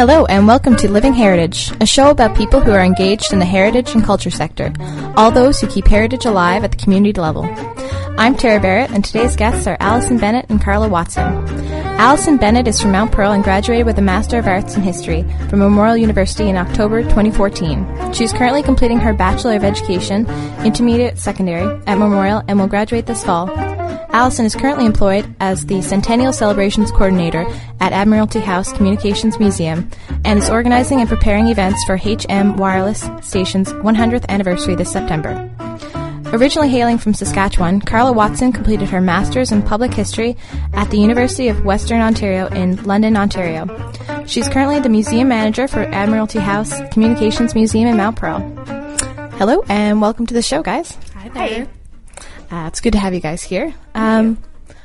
Hello, and welcome to Living Heritage, a show about people who are engaged in the heritage and culture sector, all those who keep heritage alive at the community level. I'm Tara Barrett, and today's guests are Allison Bennett and Carla Watson. Allison Bennett is from Mount Pearl and graduated with a Master of Arts in History from Memorial University in October 2014. She is currently completing her Bachelor of Education, Intermediate Secondary, at Memorial and will graduate this fall. Allison is currently employed as the Centennial Celebrations Coordinator at Admiralty House Communications Museum and is organizing and preparing events for HM Wireless Station's 100th anniversary this September. Originally hailing from Saskatchewan, Carla Watson completed her Master's in Public History at the University of Western Ontario in London, Ontario. She's currently the Museum Manager for Admiralty House Communications Museum in Mount Pearl. Hello, and welcome to the show, guys. Hi there. Uh, it's good to have you guys here. Um,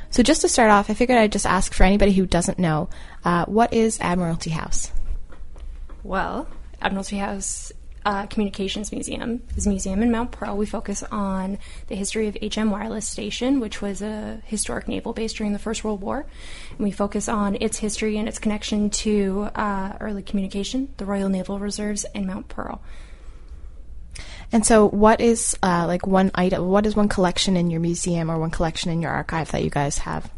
so, just to start off, I figured I'd just ask for anybody who doesn't know, uh, what is Admiralty House? Well, Admiralty House uh, Communications Museum is a museum in Mount Pearl. We focus on the history of HM Wireless Station, which was a historic naval base during the First World War. And we focus on its history and its connection to uh, early communication, the Royal Naval Reserves, and Mount Pearl. And so, what is uh, like one item? What is one collection in your museum or one collection in your archive that you guys have?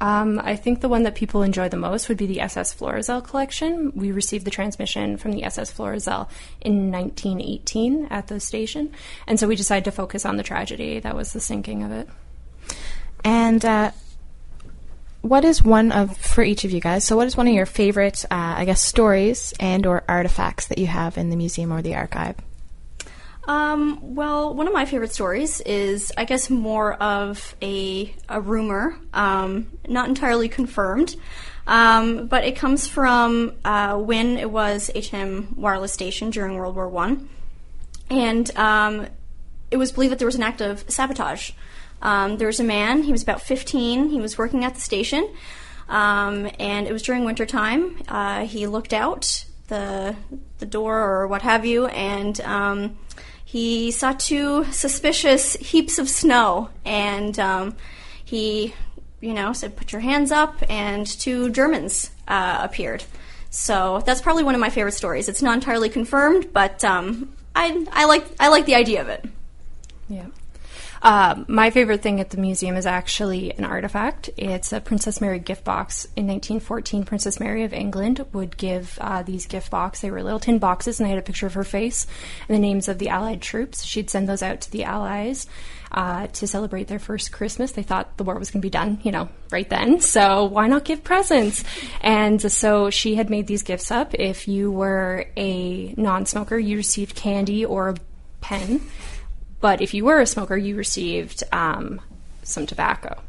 Um, I think the one that people enjoy the most would be the SS Florizel collection. We received the transmission from the SS Florizel in 1918 at the station, and so we decided to focus on the tragedy that was the sinking of it. And uh, what is one of for each of you guys? So, what is one of your favorite, uh, I guess, stories and or artifacts that you have in the museum or the archive? Um, well, one of my favorite stories is, I guess, more of a, a rumor, um, not entirely confirmed, um, but it comes from uh, when it was HM Wireless Station during World War One, and um, it was believed that there was an act of sabotage. Um, there was a man; he was about 15. He was working at the station, um, and it was during wintertime. Uh, he looked out the the door or what have you, and he saw two suspicious heaps of snow, and um, he, you know, said, "Put your hands up," and two Germans uh, appeared. So that's probably one of my favorite stories. It's not entirely confirmed, but um, I, I like I like the idea of it. Yeah. Uh, my favorite thing at the museum is actually an artifact. It's a Princess Mary gift box. In 1914, Princess Mary of England would give uh, these gift boxes. They were little tin boxes, and they had a picture of her face and the names of the Allied troops. She'd send those out to the Allies uh, to celebrate their first Christmas. They thought the war was going to be done, you know, right then. So why not give presents? And so she had made these gifts up. If you were a non-smoker, you received candy or a pen. But if you were a smoker, you received um, some tobacco.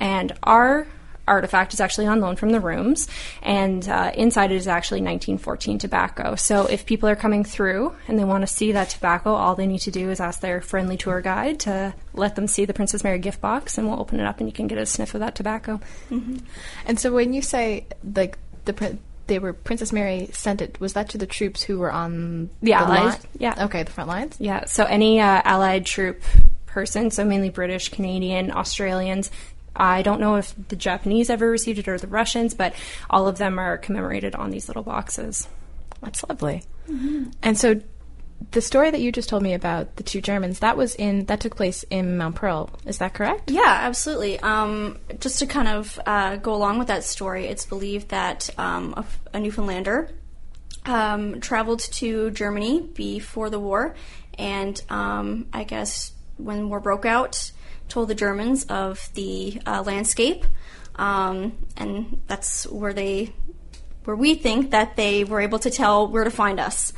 And our artifact is actually on loan from the rooms, and uh, inside it is actually 1914 tobacco. So if people are coming through and they want to see that tobacco, all they need to do is ask their friendly tour guide to let them see the Princess Mary gift box, and we'll open it up and you can get a sniff of that tobacco. Mm-hmm. And so when you say like the they were Princess Mary sent it. Was that to the troops who were on the, the Allies? Line? Yeah. Okay, the front lines. Yeah. So any uh, Allied troop person, so mainly British, Canadian, Australians. I don't know if the Japanese ever received it or the Russians, but all of them are commemorated on these little boxes. That's lovely. Mm-hmm. And so the story that you just told me about the two Germans that was in that took place in Mount Pearl. Is that correct? Yeah, absolutely. Um, just to kind of uh, go along with that story, it's believed that um, a, a, Newfoundlander um, traveled to Germany before the war, and um, I guess when war broke out, told the Germans of the uh, landscape, um, and that's where they where we think that they were able to tell where to find us.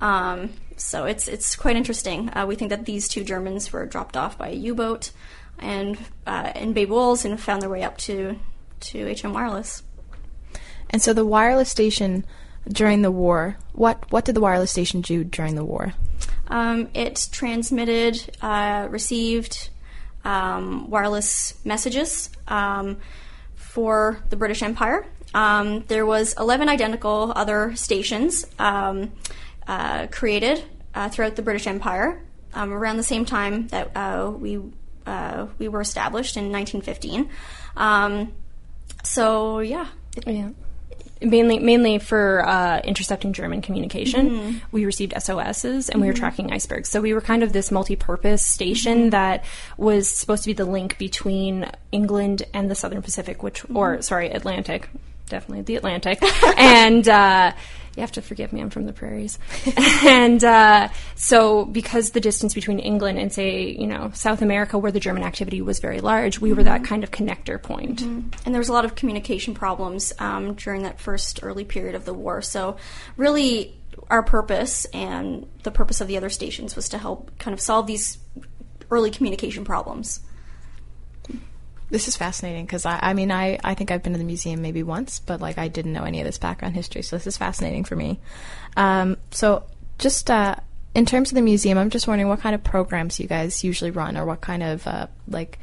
Um, so it's it's quite interesting. Uh, we think that these two Germans were dropped off by a U-boat and uh, in Bay Bulls and found their way up to to HM Wireless. And so the wireless station during the war, what what did the wireless station do during the war? Um, it transmitted, uh, received um, wireless messages um, for the British Empire. Um, there was 11 identical other stations um, uh, created uh, throughout the British Empire um, around the same time that uh, we uh, we were established in 1915. Um, so yeah, yeah. mainly mainly for uh, intercepting German communication. We received SOSs and we were tracking icebergs. So we were kind of this multi-purpose station that was supposed to be the link between England and the Southern Pacific, which or sorry Atlantic, definitely the Atlantic, and. You have to forgive me, I'm from the prairies. and uh, so, because the distance between England and, say, you know, South America, where the German activity was very large, we were that kind of connector point. And there was a lot of communication problems um, during that first early period of the war. So, really, our purpose and the purpose of the other stations was to help kind of solve these early communication problems. This is fascinating because I, I mean, I, I think I've been to the museum maybe once, but like I didn't know any of this background history, so this is fascinating for me. Um, so, just uh, in terms of the museum, I'm just wondering what kind of programs you guys usually run, or what kind of uh, like,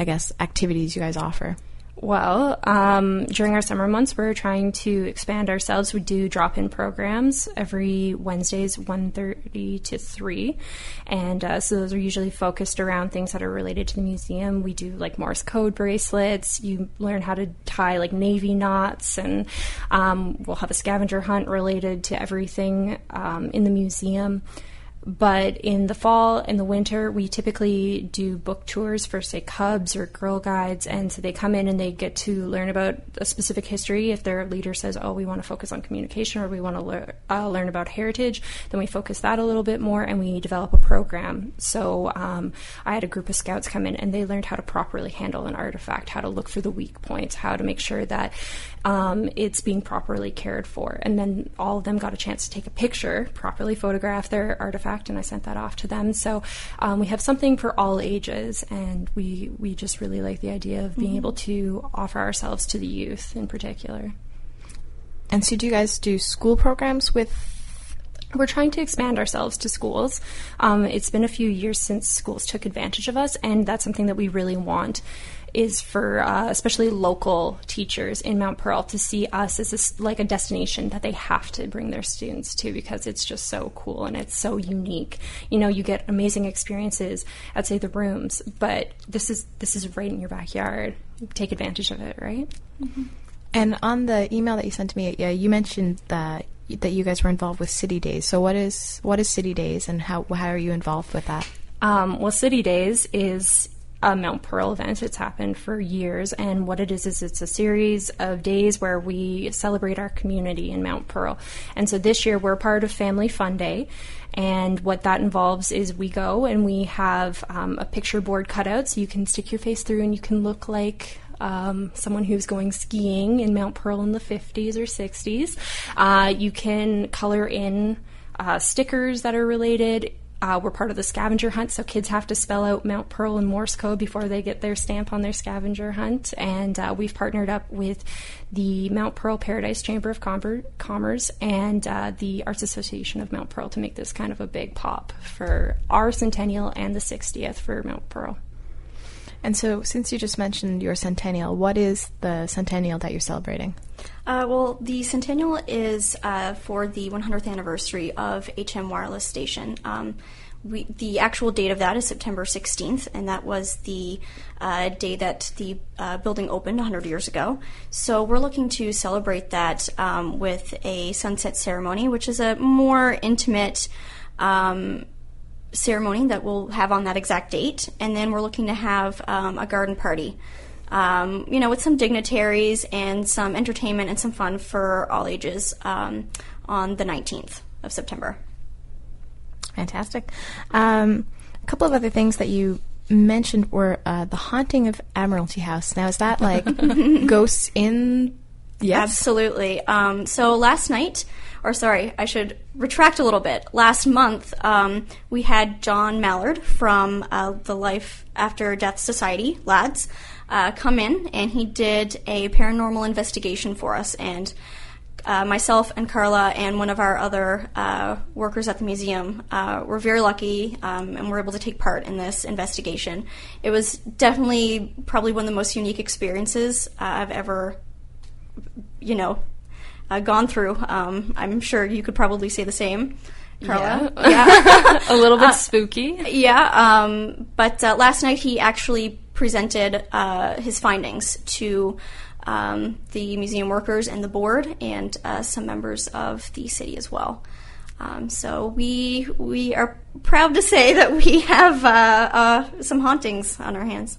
I guess, activities you guys offer. Well, um, during our summer months, we're trying to expand ourselves. We do drop-in programs every Wednesdays, 1.30 to 3. And uh, so those are usually focused around things that are related to the museum. We do like Morse code bracelets. You learn how to tie like navy knots. And um, we'll have a scavenger hunt related to everything um, in the museum. But in the fall and the winter, we typically do book tours for, say, Cubs or Girl Guides. And so they come in and they get to learn about a specific history. If their leader says, oh, we want to focus on communication or we want to uh, learn about heritage, then we focus that a little bit more and we develop a program. So um, I had a group of scouts come in and they learned how to properly handle an artifact, how to look for the weak points, how to make sure that um, it's being properly cared for. And then all of them got a chance to take a picture, properly photograph their artifact, and I sent that off to them. So um, we have something for all ages, and we we just really like the idea of being able to offer ourselves to the youth in particular. And so, do you guys do school programs with? We're trying to expand ourselves to schools. Um, it's been a few years since schools took advantage of us, and that's something that we really want is for uh, especially local teachers in Mount Pearl to see us as this, like a destination that they have to bring their students to because it's just so cool and it's so unique. You know, you get amazing experiences at say the rooms, but this is this is right in your backyard. Take advantage of it, right? And on the email that you sent to me, yeah, you mentioned that that you guys were involved with City Days. So, what is what is City Days, and how how are you involved with that? Um, well, City Days is a Mount Pearl event. It's happened for years, and what it is is it's a series of days where we celebrate our community in Mount Pearl. And so this year we're part of Family Fun Day, and what that involves is we go and we have um, a picture board cut out, so you can stick your face through and you can look like um, someone who's going skiing in Mount Pearl in the 50s or 60s. Uh, you can color in uh, stickers that are related. Uh, we're part of the scavenger hunt, so kids have to spell out Mount Pearl in Morse code before they get their stamp on their scavenger hunt. And uh, we've partnered up with the Mount Pearl Paradise Chamber of Com- Commerce and uh, the Arts Association of Mount Pearl to make this kind of a big pop for our centennial and the 60th for Mount Pearl. And so, since you just mentioned your centennial, what is the centennial that you're celebrating? Uh, well, the centennial is uh, for the 100th anniversary of HM Wireless Station. Um, we, the actual date of that is September 16th, and that was the uh, day that the uh, building opened 100 years ago. So we're looking to celebrate that um, with a sunset ceremony, which is a more intimate. Um, ceremony that we'll have on that exact date, and then we're looking to have um, a garden party. Um, you know, with some dignitaries and some entertainment and some fun for all ages um, on the 19th of September. Fantastic. Um, a couple of other things that you mentioned were uh, the haunting of Admiralty House. Now, is that like ghosts in? Yes. Absolutely. Um, so last night, or sorry, I should retract a little bit. Last month, um, we had John Mallard from uh, the Life After Death Society, lads, uh, come in, and he did a paranormal investigation for us. And uh, myself and Carla and one of our other uh, workers at the museum uh, were very lucky um, and were able to take part in this investigation. It was definitely probably one of the most unique experiences uh, I've ever, you know, uh, gone through. Um, I'm sure you could probably say the same. Carla. Yeah. yeah. a little bit spooky. Yeah, um, but uh, last night he actually presented uh, his findings to um, the museum workers and the board, and uh, some members of the city as well. Um, so we we are proud to say that we have uh, uh, some hauntings on our hands.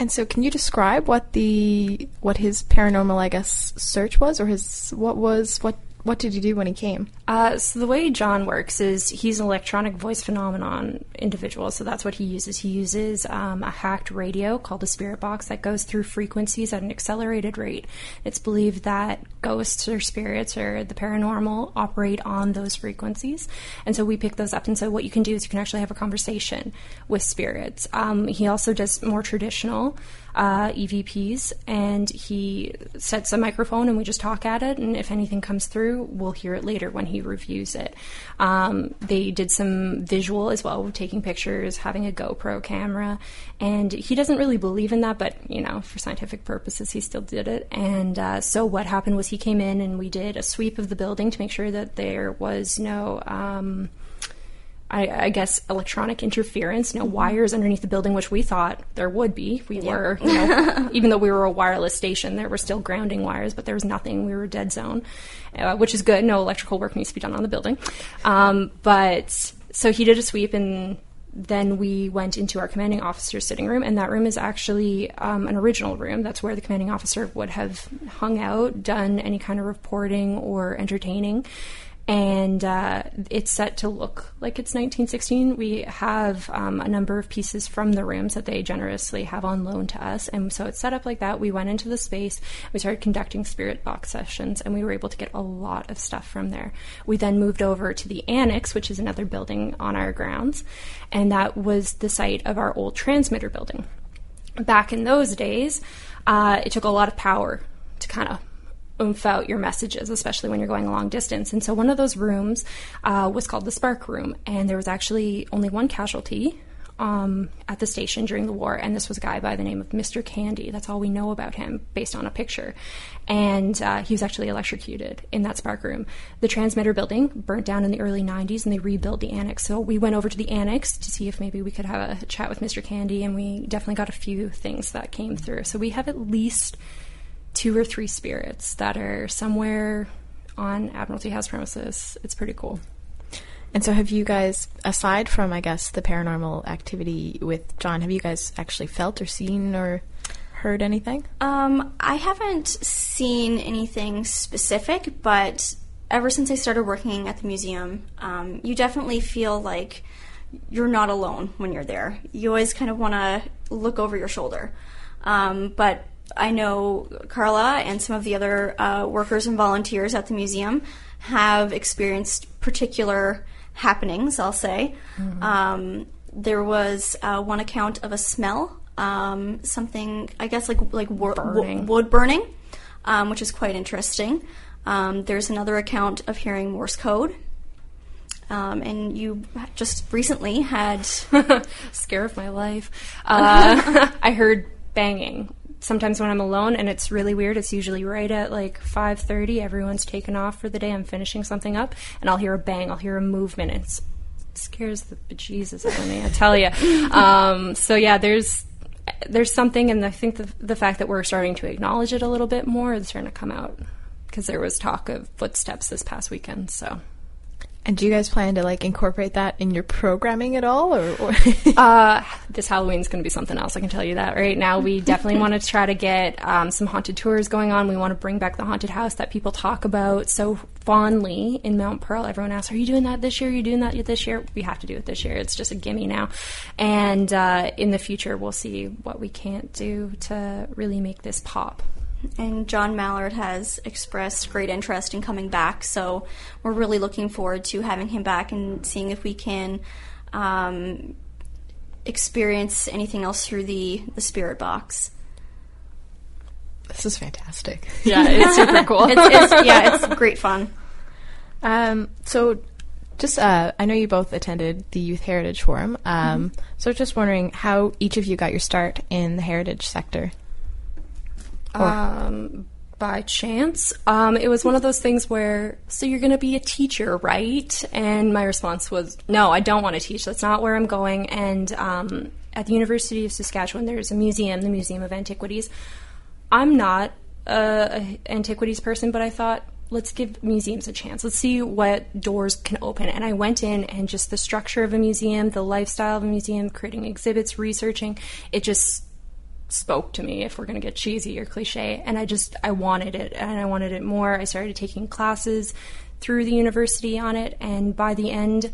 And so, can you describe what the what his paranormal, I guess, search was, or his what was what what did he do when he came? Uh, so the way John works is he's an electronic voice phenomenon individual. So that's what he uses. He uses um, a hacked radio called a spirit box that goes through frequencies at an accelerated rate. It's believed that ghosts or spirits or the paranormal operate on those frequencies, and so we pick those up. And so what you can do is you can actually have a conversation with spirits. Um, he also does more traditional uh, EVPs, and he sets a microphone, and we just talk at it. And if anything comes through, we'll hear it later when he reviews it. Um, they did some visual as well, taking pictures, having a GoPro camera, and he doesn't really believe in that, but you know, for scientific purposes, he still did it. And uh, so what happened was he came in, and we did a sweep of the building to make sure that there was no. Um, I, I, guess electronic interference, no wires underneath the building, which we thought there would be. We yeah. were, you know, even though we were a wireless station, there were still grounding wires, but there was nothing. We were dead zone, uh, which is good. No electrical work needs to be done on the building. Um, but so he did a sweep and then we went into our commanding officer's sitting room, and that room is actually um, an original room. That's where the commanding officer would have hung out, done any kind of reporting or entertaining and uh, it's set to look like it's 1916. We have um, a number of pieces from the rooms that they generously have on loan to us, and so it's set up like that. We went into the space, we started conducting spirit box sessions, and we were able to get a lot of stuff from there. We then moved over to the annex, which is another building on our grounds, and that was the site of our old transmitter building. Back in those days, uh, it took a lot of power to kind of oomph out your messages, especially when you're going a long distance. And so one of those rooms uh, was called the Spark Room, and there was actually only one casualty um, at the station during the war, and this was a guy by the name of Mr. Candy. That's all we know about him based on a picture. And uh, he was actually electrocuted in that spark room. The transmitter building burnt down in the early 90s, and they rebuilt the annex. So we went over to the annex to see if maybe we could have a chat with Mr. Candy, and we definitely got a few things that came through. So we have at least two or three spirits that are somewhere on Admiralty House premises. It's pretty cool. And so, have you guys, aside from, I guess, the paranormal activity with John, have you guys actually felt or seen or heard anything? Um, I haven't seen anything specific, but ever since I started working at the museum, um, you definitely feel like you're not alone when you're there. You always kind of want to look over your shoulder. Um, but I know Carla and some of the other uh, workers and volunteers at the museum have experienced particular happenings, I'll say. Mm-hmm. Um, there was uh, one account of a smell, um, something, I guess, like, like wo- burning. Wo- wood burning, um, which is quite interesting. Um, there's another account of hearing Morse code. Um, and you just recently had scare of my life. Uh, I heard banging sometimes when I'm alone and it's really weird, it's usually right at like 5:30. Everyone's taken off for the day. I'm finishing something up, and I'll hear a bang. I'll hear a movement. It's, it scares the bejesus out of me. I tell you. Um, so yeah, there's there's something, and I think the the fact that we're starting to acknowledge it a little bit more is starting to come out because there was talk of footsteps this past weekend. So and do you guys plan to like incorporate that in your programming at all, or? or uh, this Halloween's going to be something else. I can tell you that right now. We definitely want to try to get um, some haunted tours going on. We want to bring back the haunted house that people talk about so fondly in Mount Pearl. Everyone asks, "Are you doing that this year? Are you doing that this year?" We have to do it this year. It's just a gimme now. And uh, in the future, we'll see what we can't do to really make this pop and John Mallard has expressed great interest in coming back. So we're really looking forward to having him back and seeing if we can um, experience anything else through the the spirit box. This is fantastic. Yeah, it's super cool. it's, it's, yeah, it's great fun. Um, so, just uh, I know you both attended the Youth Heritage Forum. Um, mm-hmm. So, just wondering how each of you got your start in the heritage sector. Um, by chance. Um, it was one of those things where, so you're going to be a teacher, right? And my response was, no, I don't want to teach. That's not where I'm going. And um, at the University of Saskatchewan, there's a museum, the Museum of Antiquities. I'm not a, a antiquities person, but I thought let's give museums a chance. Let's see what doors can open. And I went in and just the structure of a museum, the lifestyle of a museum, creating exhibits, researching, it just spoke to me if we're going to get cheesy or cliche and i just i wanted it and i wanted it more. I started taking classes through the university on it and by the end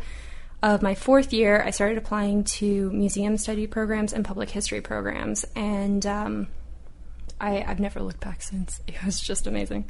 of my fourth year i started applying to museum study programs and public history programs. And um, I, have never looked back since. It was just amazing.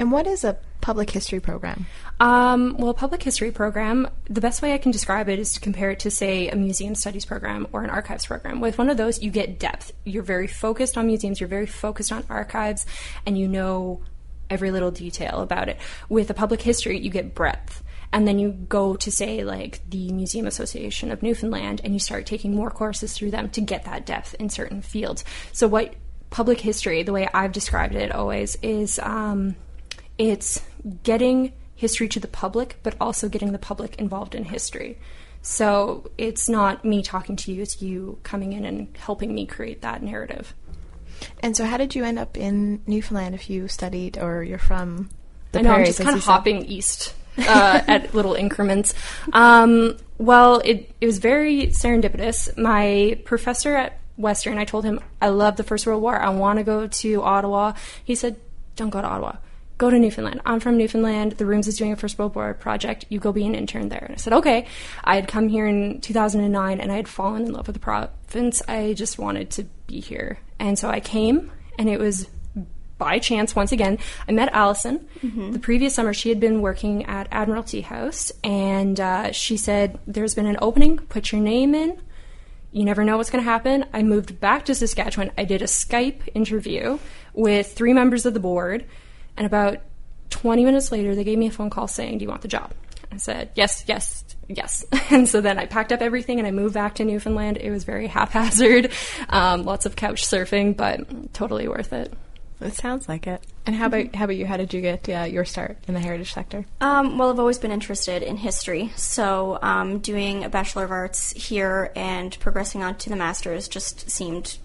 And what is a public history program? Um, well, a public history program, the best way I can describe it is to compare it to, say, a museum studies program or an archives program. With one of those, you get depth. You're very focused on museums, you're very focused on archives, and you know every little detail about it. With a public history, you get breadth and then you go to say like the Museum Association of Newfoundland and you start taking more courses through them to get that depth in certain fields. So what public history, the way I've described it always, is um, it's getting history to the public, but also getting the public involved in history. So it's not me talking to you, it's you coming in and helping me create that narrative. And so, how did you end up in Newfoundland if you studied or you're from the I know, prairies? I'm just kind of hopping east uh, at little increments. Um, well, it, it was very serendipitous. My professor at Western. I told him I love the First World War. I want to go to Ottawa. He said, "Don't go to Ottawa. Go to Newfoundland. I'm from Newfoundland. The Rooms is doing a First World War project. You go be an intern there." And I said, "Okay." I had come here in 2009 and I had fallen in love with the province. I just wanted to be here, and so I came, and it was by chance, once again, I met Allison. Mm-hmm. The previous summer, she had been working at Admiralty House, and uh, she said, There's been an opening, put your name in you never know what's going to happen. I moved back to Saskatchewan. I did a Skype interview with three members of the board, and about 20 minutes later, they gave me a phone call saying, Do you want the job? I said, Yes, yes, yes. And so then I packed up everything and I moved back to Newfoundland. It was very haphazard, um, lots of couch surfing, but totally worth it. It sounds like it. And how about how about you? How did you get uh, your start in the heritage sector? Um, well, I've always been interested in history, so um, doing a bachelor of arts here and progressing on to the master's just seemed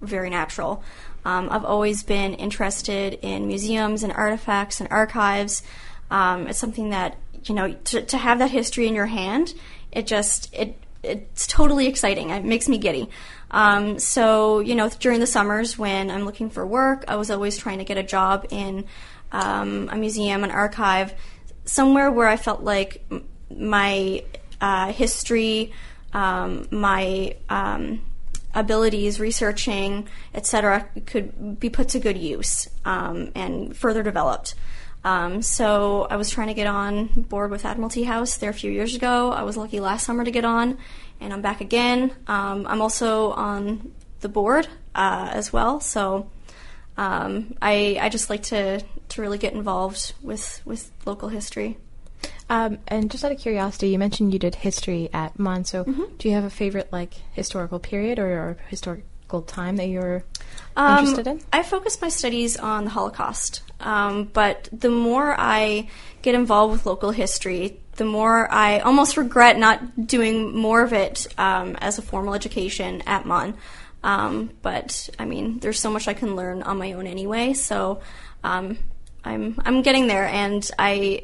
very natural. Um, I've always been interested in museums and artifacts and archives. Um, it's something that you know to, to have that history in your hand. It just it it's totally exciting. It makes me giddy. Um, so, you know, during the summers when I'm looking for work, I was always trying to get a job in um, a museum, an archive, somewhere where I felt like my uh, history, um, my um, abilities, researching, etc., could be put to good use um, and further developed. Um, so I was trying to get on board with Admiralty House there a few years ago. I was lucky last summer to get on, and I'm back again. Um, I'm also on the board uh, as well, so um, I I just like to to really get involved with with local history. Um, and just out of curiosity, you mentioned you did history at MUN. So, mm-hmm. do you have a favorite like historical period or, or historical time that you're um, interested in? I focus my studies on the Holocaust. Um, but the more I get involved with local history, the more I almost regret not doing more of it um, as a formal education at MUN. Um, but I mean, there's so much I can learn on my own anyway. So um, I'm I'm getting there, and I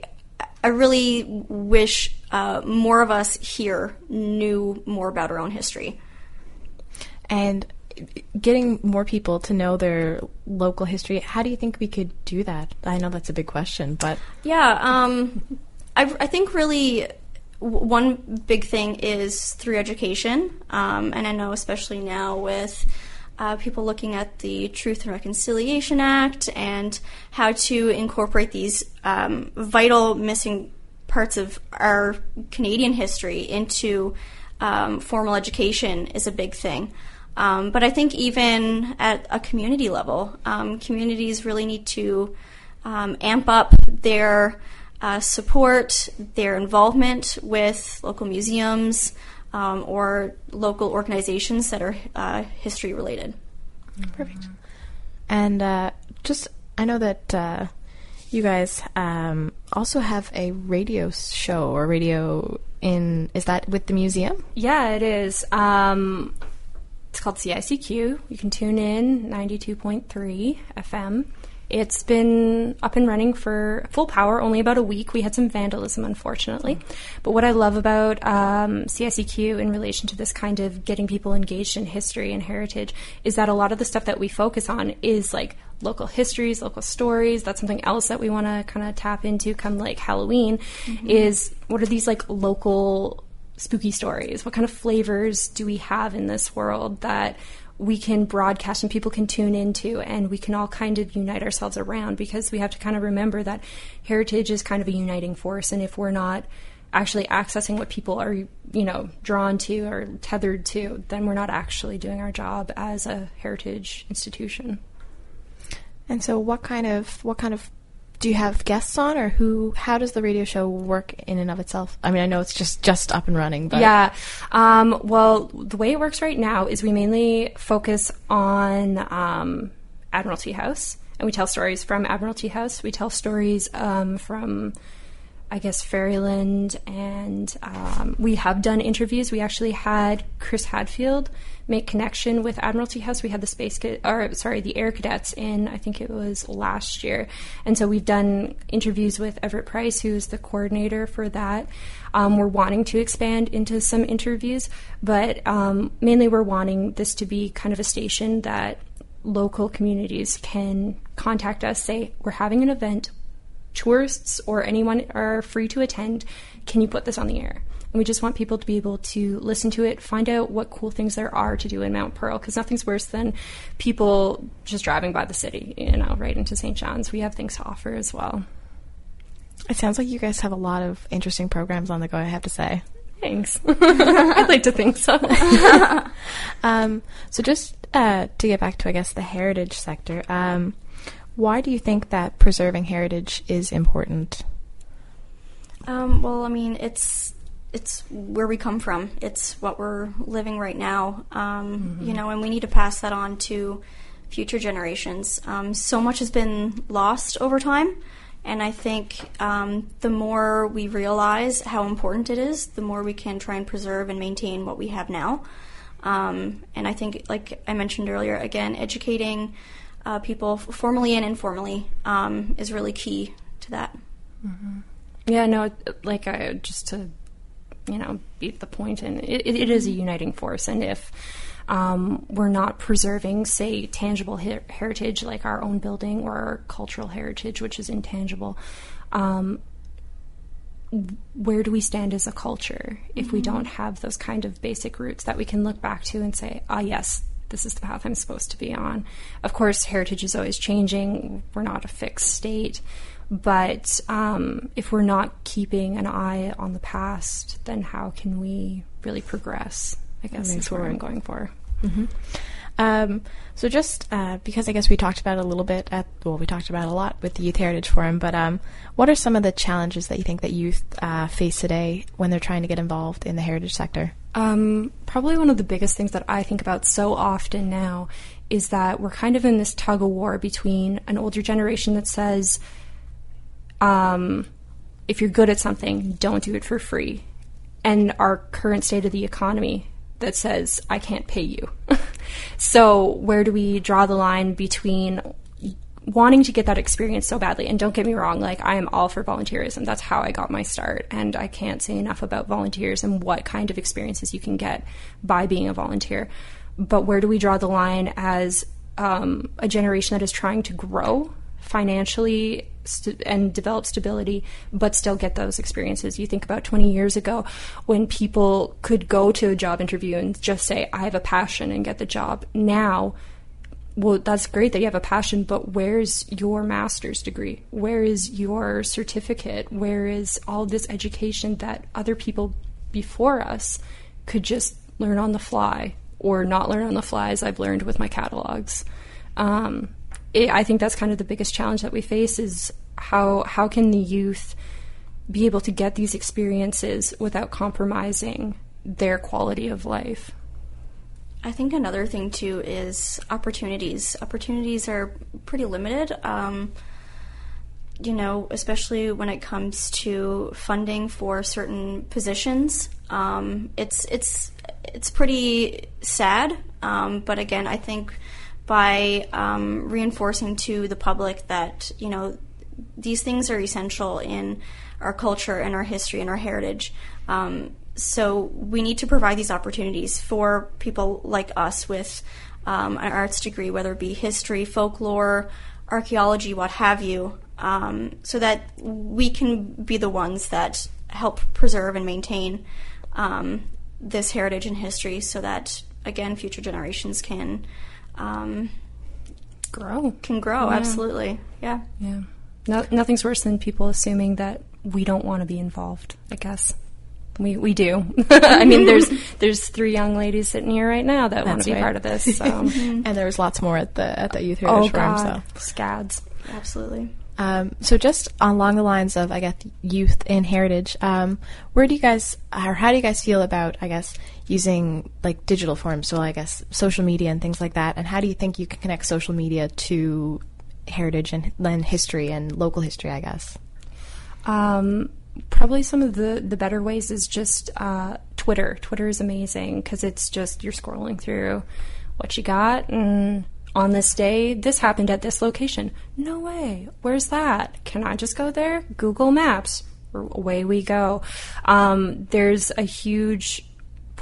I really wish uh, more of us here knew more about our own history. And getting more people to know their local history, how do you think we could do that? I know that's a big question, but yeah, um, I, I, think really one big thing is through education, um, and I know especially now with uh, people looking at the Truth and Reconciliation Act and how to incorporate these um, vital missing parts of our Canadian history into um, formal education is a big thing. Um, but I think even at a community level, um, communities really need to um, amp up their uh, support, their involvement with local museums um, or local organizations that are uh, history related. Perfect. And uh, just, I know that uh, you guys um, also have a radio show or radio in, is that with the museum? Yeah, it is. It's called CICQ. You can tune in 92.3 FM. It's been up and running for full power only about a week. We had some vandalism, unfortunately. But what I love about um, CSEQ in relation to this kind of getting people engaged in history and heritage is that a lot of the stuff that we focus on is like local histories, local stories. That's something else that we want to kind of tap into come like Halloween mm-hmm. is what are these like local spooky stories? What kind of flavors do we have in this world that we can broadcast and people can tune into and we can all kind of unite ourselves around because we have to kind of remember that heritage is kind of a uniting force and if we're not actually accessing what people are you know drawn to or tethered to then we're not actually doing our job as a heritage institution and so what kind of what kind of do you have guests on or who how does the radio show work in and of itself? I mean i know it's just just up and running but. Yeah um, well the way it works right now is we mainly focus on um, admiralty house and we tell stories from admiralty house. We tell stories um, from I guess Fairyland, and um, we have done interviews. We actually had Chris Hadfield make connection with Admiralty House. We had the space, or sorry, the Air Cadets in I think it was last year, and so we've done interviews with Everett Price, who's the coordinator for that. Um, we're wanting to expand into some interviews, but um, mainly we're wanting this to be kind of a station that local communities can contact us, say we're having an event tourists or anyone are free to attend. Can you put this on the air? And we just want people to be able to listen to it, find out what cool things there are to do in Mount Pearl, because nothing's worse than people just driving by the city, you know, right into St. John's. We have things to offer as well. It sounds like you guys have a lot of interesting programs on the go, I have to say. Thanks. I'd like to think so. um, so, just uh, to get back to, I guess, the heritage sector, um, why do you think that preserving heritage is important? Um, well, I mean, it's it's where we come from. It's what we're living right now. Um, mm-hmm. You know, and we need to pass that on to future generations. Um, so much has been lost over time, and I think um, the more we realize how important it is, the more we can try and preserve and maintain what we have now. Um, and I think, like I mentioned earlier, again, educating uh, people formally and informally um, is really key to that. Mm-hmm. Yeah, no, like I just to you know beat the point, and it, it is a uniting force, and if um, we're not preserving, say, tangible her- heritage like our own building or our cultural heritage, which is intangible. Um, where do we stand as a culture if mm-hmm. we don't have those kind of basic roots that we can look back to and say, ah, yes, this is the path I'm supposed to be on. Of course, heritage is always changing. We're not a fixed state. But um, if we're not keeping an eye on the past, then how can we really progress? I guess that's where I'm going for. Mm-hmm. Um, so just uh, because I guess we talked about it a little bit at well, we talked about a lot with the Youth Heritage Forum, but um, what are some of the challenges that you think that youth uh, face today when they're trying to get involved in the heritage sector? Um, probably one of the biggest things that I think about so often now is that we're kind of in this tug of war between an older generation that says, um, if you're good at something, don't do it for free, and our current state of the economy that says, I can't pay you. so, where do we draw the line between wanting to get that experience so badly. And don't get me wrong, like I am all for volunteerism. That's how I got my start. And I can't say enough about volunteers and what kind of experiences you can get by being a volunteer. But where do we draw the line as um, a generation that is trying to grow financially st- and develop stability, but still get those experiences? You think about 20 years ago when people could go to a job interview and just say, I have a passion and get the job. Now, well, that's great that you have a passion, but where's your master's degree? Where is your certificate? Where is all this education that other people before us could just learn on the fly or not learn on the fly, as I've learned with my catalogs? Um, it, I think that's kind of the biggest challenge that we face is how how can the youth be able to get these experiences without compromising their quality of life? I think another thing too is opportunities. Opportunities are pretty limited. Um, you know, especially when it comes to funding for certain positions. Um, it's it's it's pretty sad. Um, but again, I think by um, reinforcing to the public that you know these things are essential in our culture and our history and our heritage. Um, so we need to provide these opportunities for people like us with um, an arts degree, whether it be history, folklore, archaeology, what have you, um, so that we can be the ones that help preserve and maintain um, this heritage and history, so that again future generations can um, grow. Can grow yeah. absolutely. Yeah. Yeah. No, nothing's worse than people assuming that we don't want to be involved. I guess. We we do. I mean, there's there's three young ladies sitting here right now that want to be right. part of this. So. and there's lots more at the at the youth heritage oh, forum. So scads, absolutely. Um, so just along the lines of I guess youth and heritage, um, where do you guys or how do you guys feel about I guess using like digital forms? So I guess social media and things like that. And how do you think you can connect social media to heritage and, and history and local history? I guess. Um, probably some of the the better ways is just uh, Twitter. Twitter is amazing because it's just you're scrolling through what you got and on this day this happened at this location. No way. Where's that? Can I just go there? Google Maps. Away we go. Um, there's a huge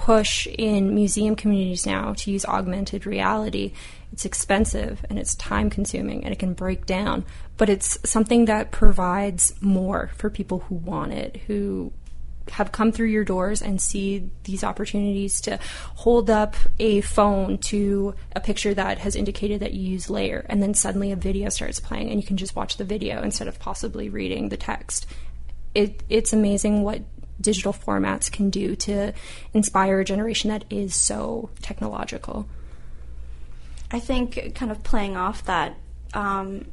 push in museum communities now to use augmented reality. It's expensive and it's time consuming and it can break down, but it's something that provides more for people who want it, who have come through your doors and see these opportunities to hold up a phone to a picture that has indicated that you use Layar and then suddenly a video starts playing and you can just watch the video instead of possibly reading the text it, it's amazing what digital formats can do to inspire a generation that is so technological. I think, kind of playing off that um,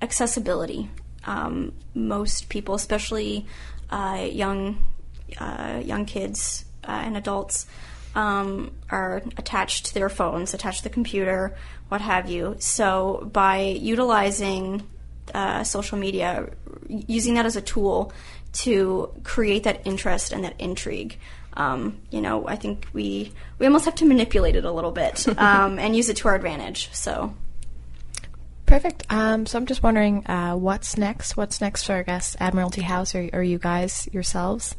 accessibility. Um, most people, especially uh, young uh, young kids uh, and adults, um, are attached to their phones, attached to the computer, what have you. So by utilizing uh, social media, using that as a tool to create that interest and that intrigue. Um, you know, I think we we almost have to manipulate it a little bit um, and use it to our advantage. So. Perfect. Um, so I'm just wondering, uh, what's next? What's next for, I guess, Admiralty House or, or you guys yourselves?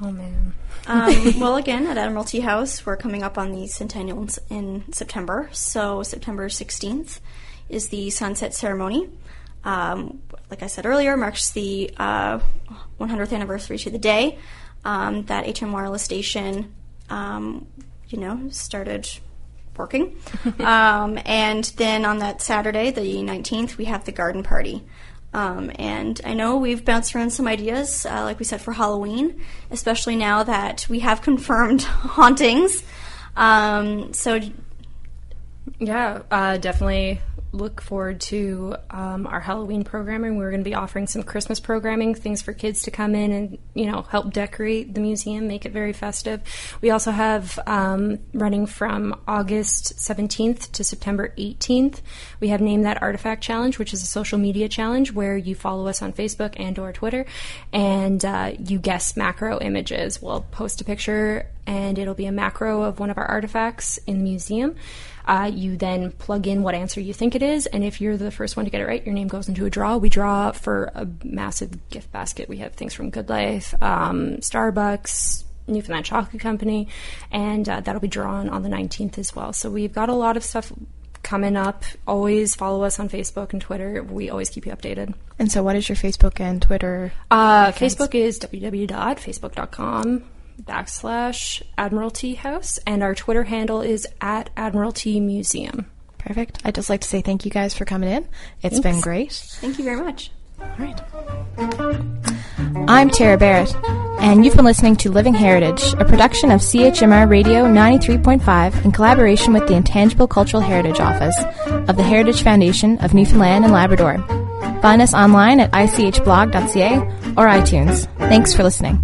Oh man. um, well, again, at Admiralty House, we're coming up on the centennial in September. So September 16th is the sunset ceremony. Um, like I said earlier, marks the uh, 100th anniversary to the day um, that HM Wireless Station, um, you know, started working. Um, and then on that Saturday, the 19th, we have the garden party. Um, and I know we've bounced around some ideas, uh, like we said, for Halloween, especially now that we have confirmed hauntings. Um, so, yeah, uh, definitely look forward to um, our Halloween programming. We're going to be offering some Christmas programming, things for kids to come in and you know help decorate the museum, make it very festive. We also have um, running from August 17th to September 18th. We have named that Artifact Challenge, which is a social media challenge where you follow us on Facebook and or Twitter, and uh, you guess macro images. We'll post a picture, and it'll be a macro of one of our artifacts in the museum. Uh, you then plug in what answer you think it is, and if you're the first one to get it right, your name goes into a draw. We draw for a massive gift basket. We have things from Good Life, um, Starbucks, Newfoundland Chocolate Company, and uh, that'll be drawn on the 19th as well. So we've got a lot of stuff coming up. Always follow us on Facebook and Twitter. We always keep you updated. And so, what is your Facebook and Twitter? Uh, Facebook is www.facebook.com backslash Admiralty House, and our Twitter handle is at Admiralty Museum. Perfect. I'd just like to say thank you guys for coming in. It's Thanks. been great. Thank you very much. All right. I'm Tara Barrett, and you've been listening to Living Heritage, a production of CHMR Radio 93.5 in collaboration with the Intangible Cultural Heritage Office of the Heritage Foundation of Newfoundland and Labrador. Find us online at ichblog.ca or iTunes. Thanks for listening.